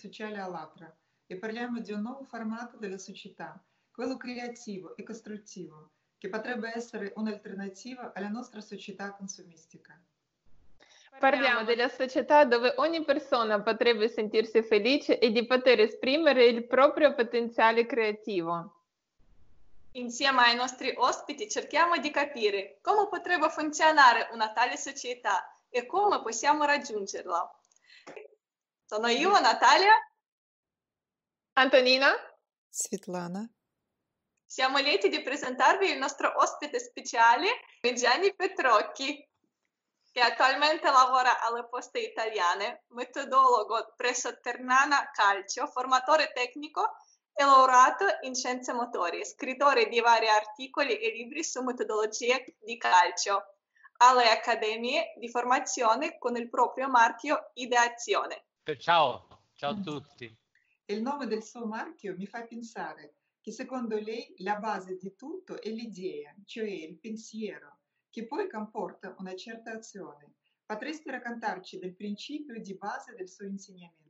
sociale all'altra e parliamo di un nuovo formato della società, quello creativo e costruttivo, che potrebbe essere un'alternativa alla nostra società consumistica. Parliamo della società dove ogni persona potrebbe sentirsi felice e di poter esprimere il proprio potenziale creativo. Insieme ai nostri ospiti cerchiamo di capire come potrebbe funzionare una tale società e come possiamo raggiungerla. Sono io, Natalia. Antonina. Svetlana. Siamo lieti di presentarvi il nostro ospite speciale, Gianni Petrocchi, che attualmente lavora alle Poste Italiane, metodologo presso Ternana Calcio, formatore tecnico è laureato in scienze motorie, scrittore di vari articoli e libri su metodologie di calcio alle accademie di formazione con il proprio marchio Ideazione. Ciao, ciao a mm. tutti. Il nome del suo marchio mi fa pensare che secondo lei la base di tutto è l'idea, cioè il pensiero, che poi comporta una certa azione. Potresti raccontarci del principio di base del suo insegnamento?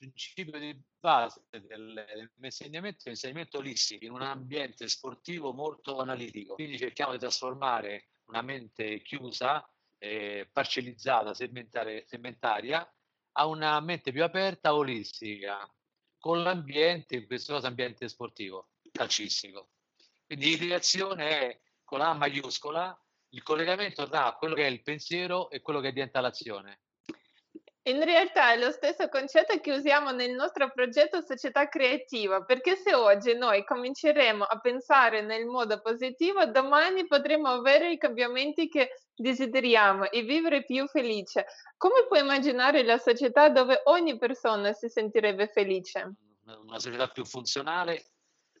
principio di base del, del mio insegnamento è un insegnamento olistico in un ambiente sportivo molto analitico. Quindi cerchiamo di trasformare una mente chiusa, eh, parcellizzata, segmentaria, a una mente più aperta, olistica, con l'ambiente, in questo caso ambiente sportivo, calcistico. Quindi l'ideazione è con la maiuscola il collegamento tra quello che è il pensiero e quello che diventa l'azione. In realtà è lo stesso concetto che usiamo nel nostro progetto Società Creativa, perché se oggi noi cominceremo a pensare nel modo positivo, domani potremo avere i cambiamenti che desideriamo e vivere più felice. Come puoi immaginare la società dove ogni persona si sentirebbe felice? Una società più funzionale,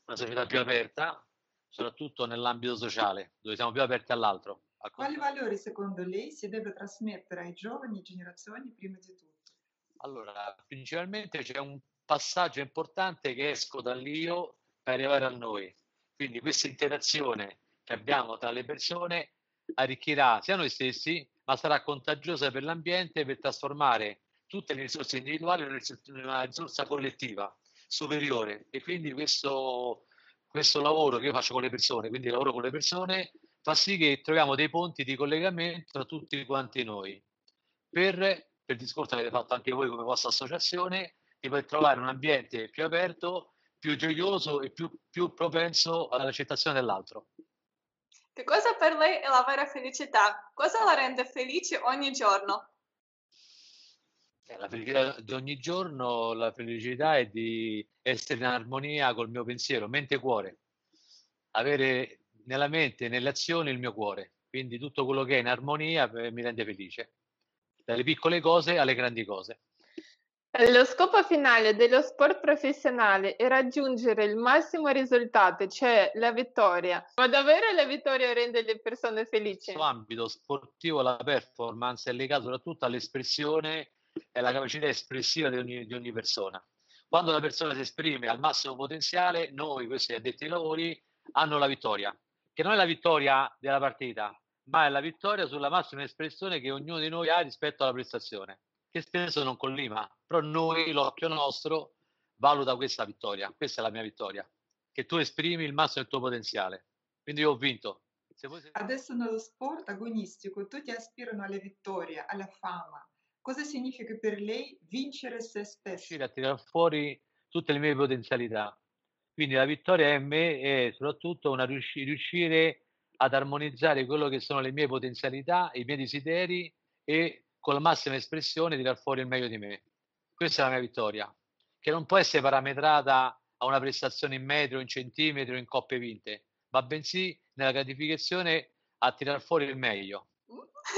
una società più aperta, soprattutto nell'ambito sociale, dove siamo più aperti all'altro. Quali valori secondo lei si deve trasmettere ai giovani generazioni prima di tutto? Allora, principalmente c'è un passaggio importante che esco dall'io per arrivare a noi. Quindi questa interazione che abbiamo tra le persone arricchirà sia noi stessi, ma sarà contagiosa per l'ambiente per trasformare tutte le risorse individuali in una risorsa collettiva superiore. E quindi questo, questo lavoro che io faccio con le persone, quindi lavoro con le persone, fa sì che troviamo dei ponti di collegamento tra tutti quanti noi. Per, per il discorso che avete fatto anche voi come vostra associazione, di poter trovare un ambiente più aperto, più gioioso e più, più propenso all'accettazione dell'altro. Che cosa per lei è la vera felicità? Cosa la rende felice ogni giorno? Eh, la felicità di ogni giorno, la felicità è di essere in armonia col mio pensiero, mente e cuore. Avere nella mente nelle azioni il mio cuore. Quindi tutto quello che è in armonia eh, mi rende felice, dalle piccole cose alle grandi cose. Lo scopo finale dello sport professionale è raggiungere il massimo risultato, cioè la vittoria. Ma davvero la vittoria rende le persone felici? In ambito sportivo la performance è legata soprattutto all'espressione e alla capacità espressiva di ogni, di ogni persona. Quando la persona si esprime al massimo potenziale, noi, questi addetti ai lavori, hanno la vittoria che non è la vittoria della partita, ma è la vittoria sulla massima espressione che ognuno di noi ha rispetto alla prestazione, che spesso non collima, però noi, l'occhio nostro, valuta questa vittoria, questa è la mia vittoria, che tu esprimi il massimo del tuo potenziale. Quindi io ho vinto. Vuoi... Adesso nello sport agonistico tutti aspirano alla vittoria, alla fama. Cosa significa per lei vincere se stesso? Riuscire a tirare fuori tutte le mie potenzialità, quindi la vittoria me è soprattutto una riusci- riuscire ad armonizzare quello che sono le mie potenzialità, i miei desideri e con la massima espressione tirar fuori il meglio di me. Questa è la mia vittoria, che non può essere parametrata a una prestazione in metro, in centimetri o in coppe vinte, ma bensì nella gratificazione a tirar fuori il meglio.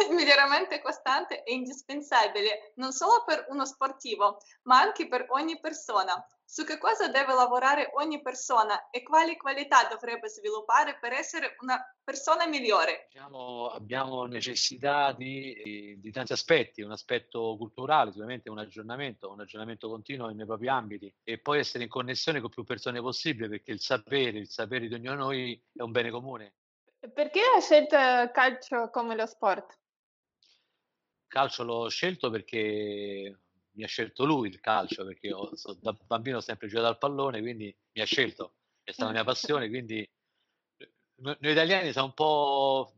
Il miglioramento costante è indispensabile non solo per uno sportivo, ma anche per ogni persona. Su che cosa deve lavorare ogni persona e quali qualità dovrebbe sviluppare per essere una persona migliore? Diciamo, abbiamo necessità di, di, tanti aspetti, un aspetto culturale, sicuramente un aggiornamento, un aggiornamento continuo nei propri ambiti e poi essere in connessione con più persone possibile perché il sapere, il sapere di ognuno di noi è un bene comune. Perché hai scelto calcio come lo sport? Calcio l'ho scelto perché mi ha scelto lui il calcio perché io so, da bambino ho sempre giocato al pallone, quindi mi ha scelto, è stata la mia passione, quindi noi italiani siamo un po'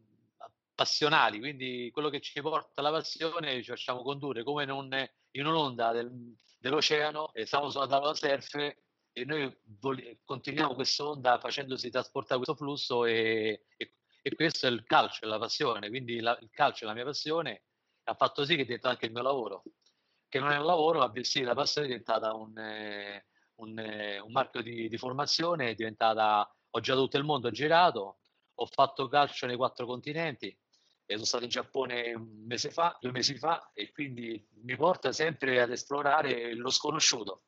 passionali, quindi quello che ci porta la passione ci facciamo condurre come in, in un'onda del, dell'oceano e stiamo sulla tavola surf e noi vol- continuiamo questa onda facendosi trasportare questo flusso e, e, e, questo è il calcio, è la passione, quindi la, il calcio è la mia passione, ha fatto sì che è diventato anche il mio lavoro, che non è un lavoro, ma sì, la passione è diventata un, eh, un, eh, un marchio di, di, formazione, è diventata, ho già tutto il mondo girato, ho fatto calcio nei quattro continenti, e sono stato in Giappone un mese fa, due mesi fa, e quindi mi porta sempre ad esplorare lo sconosciuto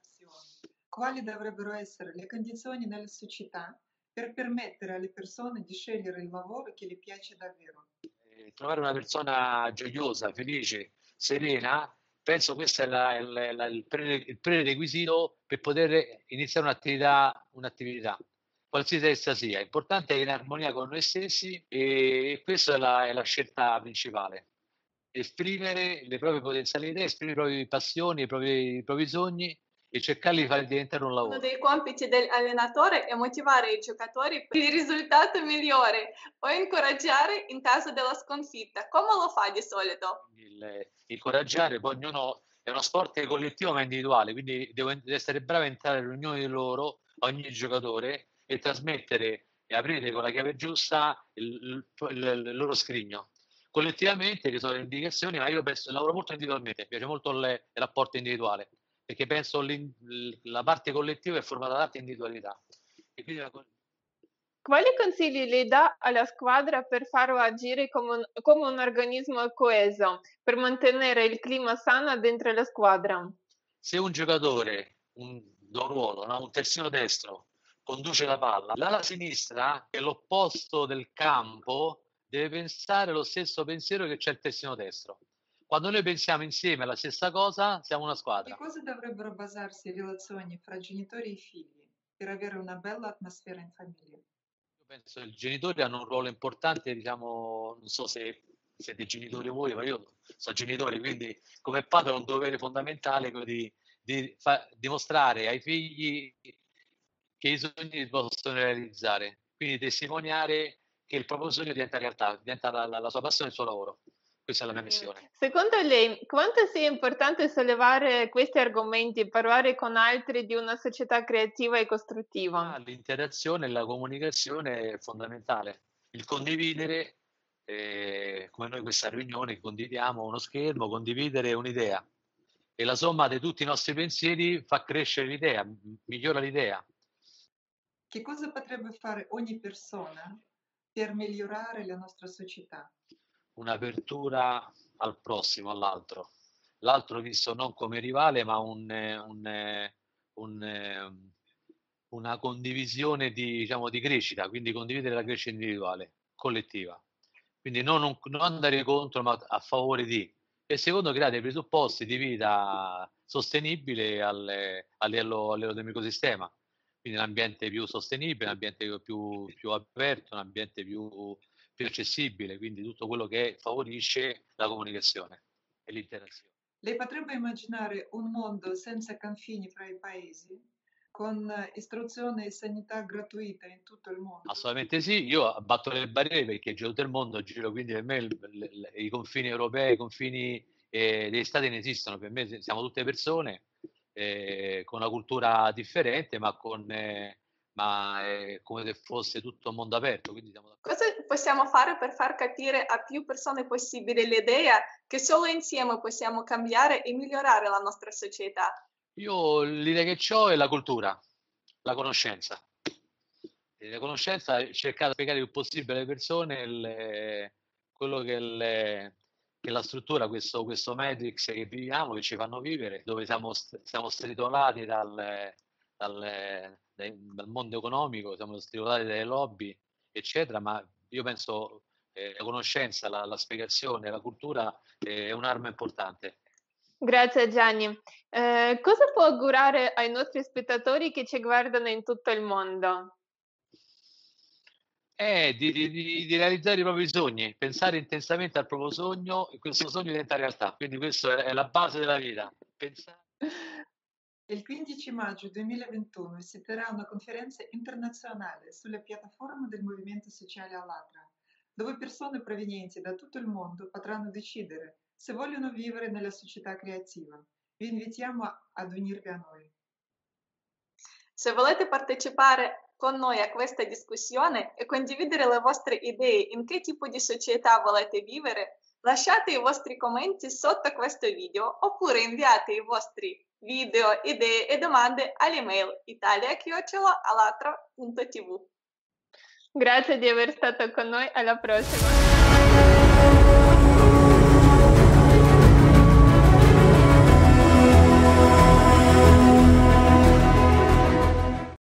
quali dovrebbero essere le condizioni nella società per permettere alle persone di scegliere il lavoro che le piace davvero. Eh, trovare una persona gioiosa, felice, serena, penso questo è la, la, la, il, pre, il prerequisito per poter iniziare un'attività, un'attività qualsiasi essa sia. L'importante è in armonia con noi stessi e questa è la, è la scelta principale. Esprimere le proprie potenzialità, esprimere le proprie passioni, i propri, i propri sogni e cercare di fare diventare un lavoro. Uno dei compiti dell'allenatore è motivare i giocatori per il risultato migliore o incoraggiare in caso della sconfitta. Come lo fa di solito? Il, incoraggiare, poi ognuno è uno sport collettivo ma individuale, quindi devo essere bravo a entrare all'unione di loro, ogni giocatore, e trasmettere e aprire con la chiave giusta il, il, il loro scrigno collettivamente che sono le indicazioni, ma io penso, lavoro molto individualmente, mi piace molto il rapporto individuale perché penso la parte collettiva è formata da tante individualità. La... Quali consigli le dà alla squadra per farlo agire come un, come un organismo coeso, per mantenere il clima sano dentro la squadra? Se un giocatore, un, un ruolo, no? un terzino destro, conduce la palla, l'ala sinistra, che è l'opposto del campo, deve pensare lo stesso pensiero che c'è il terzino destro. Quando noi pensiamo insieme alla stessa cosa, siamo una squadra. Che cosa dovrebbero basarsi le relazioni fra genitori e figli per avere una bella atmosfera in famiglia? Io penso che i genitori hanno un ruolo importante, diciamo, non so se siete genitori voi, ma io sono genitore, quindi come padre ho un dovere fondamentale di, di fa, dimostrare ai figli che i sogni possono realizzare, quindi testimoniare che il proprio sogno diventa realtà, diventa la, la, la sua passione il suo lavoro. Questa è la mia missione. Secondo lei, quanto sia importante sollevare questi argomenti e parlare con altri di una società creativa e costruttiva? Ah, l'interazione e la comunicazione è fondamentale. Il condividere, eh, come noi questa riunione, condividiamo uno schermo, condividere un'idea. E la somma di tutti i nostri pensieri fa crescere l'idea, migliora l'idea. Che cosa potrebbe fare ogni persona per migliorare la nostra società? Un'apertura al prossimo, all'altro. L'altro visto non come rivale, ma un, un, un, una condivisione di, diciamo, di crescita, quindi condividere la crescita individuale, collettiva. Quindi non, non andare contro, ma a favore di. E secondo, creare presupposti di vita sostenibile alle, a, livello. Quindi un ambiente più sostenibile, un ambiente più, più aperto, un ambiente più più accessibile, quindi tutto quello che favorisce la comunicazione e l'interazione. Lei potrebbe immaginare un mondo senza confini fra i paesi? Con istruzione e sanità gratuita in tutto il mondo? Assolutamente sì, io abbatto le barriere perché giro tutto il mondo, giro quindi per me il, il, i confini europei, i confini eh, degli stati non esistono, per me siamo tutte persone eh, con una cultura differente ma con eh, ma è come se fosse tutto mondo aperto. Cosa possiamo fare per far capire a più persone possibile l'idea che solo insieme possiamo cambiare e migliorare la nostra società? Io l'idea che ho è la cultura, la conoscenza. E la conoscenza cercare di spiegare il più possibile alle persone le, quello che, le, che, la struttura, questo, questo matrix che viviamo, che ci fanno vivere, dove siamo, siamo stritolati dal, dal, dal mondo economico, siamo stimolati dalle lobby, eccetera, ma io penso eh, la conoscenza, la, la, spiegazione, la cultura eh, è un'arma importante. Grazie Gianni. Eh, cosa può augurare ai nostri spettatori che ci guardano in tutto il mondo? È di, di, di, realizzare i propri sogni, pensare intensamente al proprio sogno e questo sogno diventa realtà. Quindi questa è la base della vita. Pensare... Il 15 maggio 2021 si terrà una conferenza internazionale sulle piattaforme del Movimento Sociale Allatra, dove persone provenienti da tutto il mondo potranno decidere se vogliono vivere nella società creativa. Vi invitiamo ad unirvi a noi. Se volete partecipare con noi a questa discussione e condividere le vostre idee in che tipo di società volete vivere, lasciate i vostri commenti sotto questo video oppure inviate i vostri video, idee e domande all'email italia.alatra.tv. Grazie di aver stato con noi, alla prossima!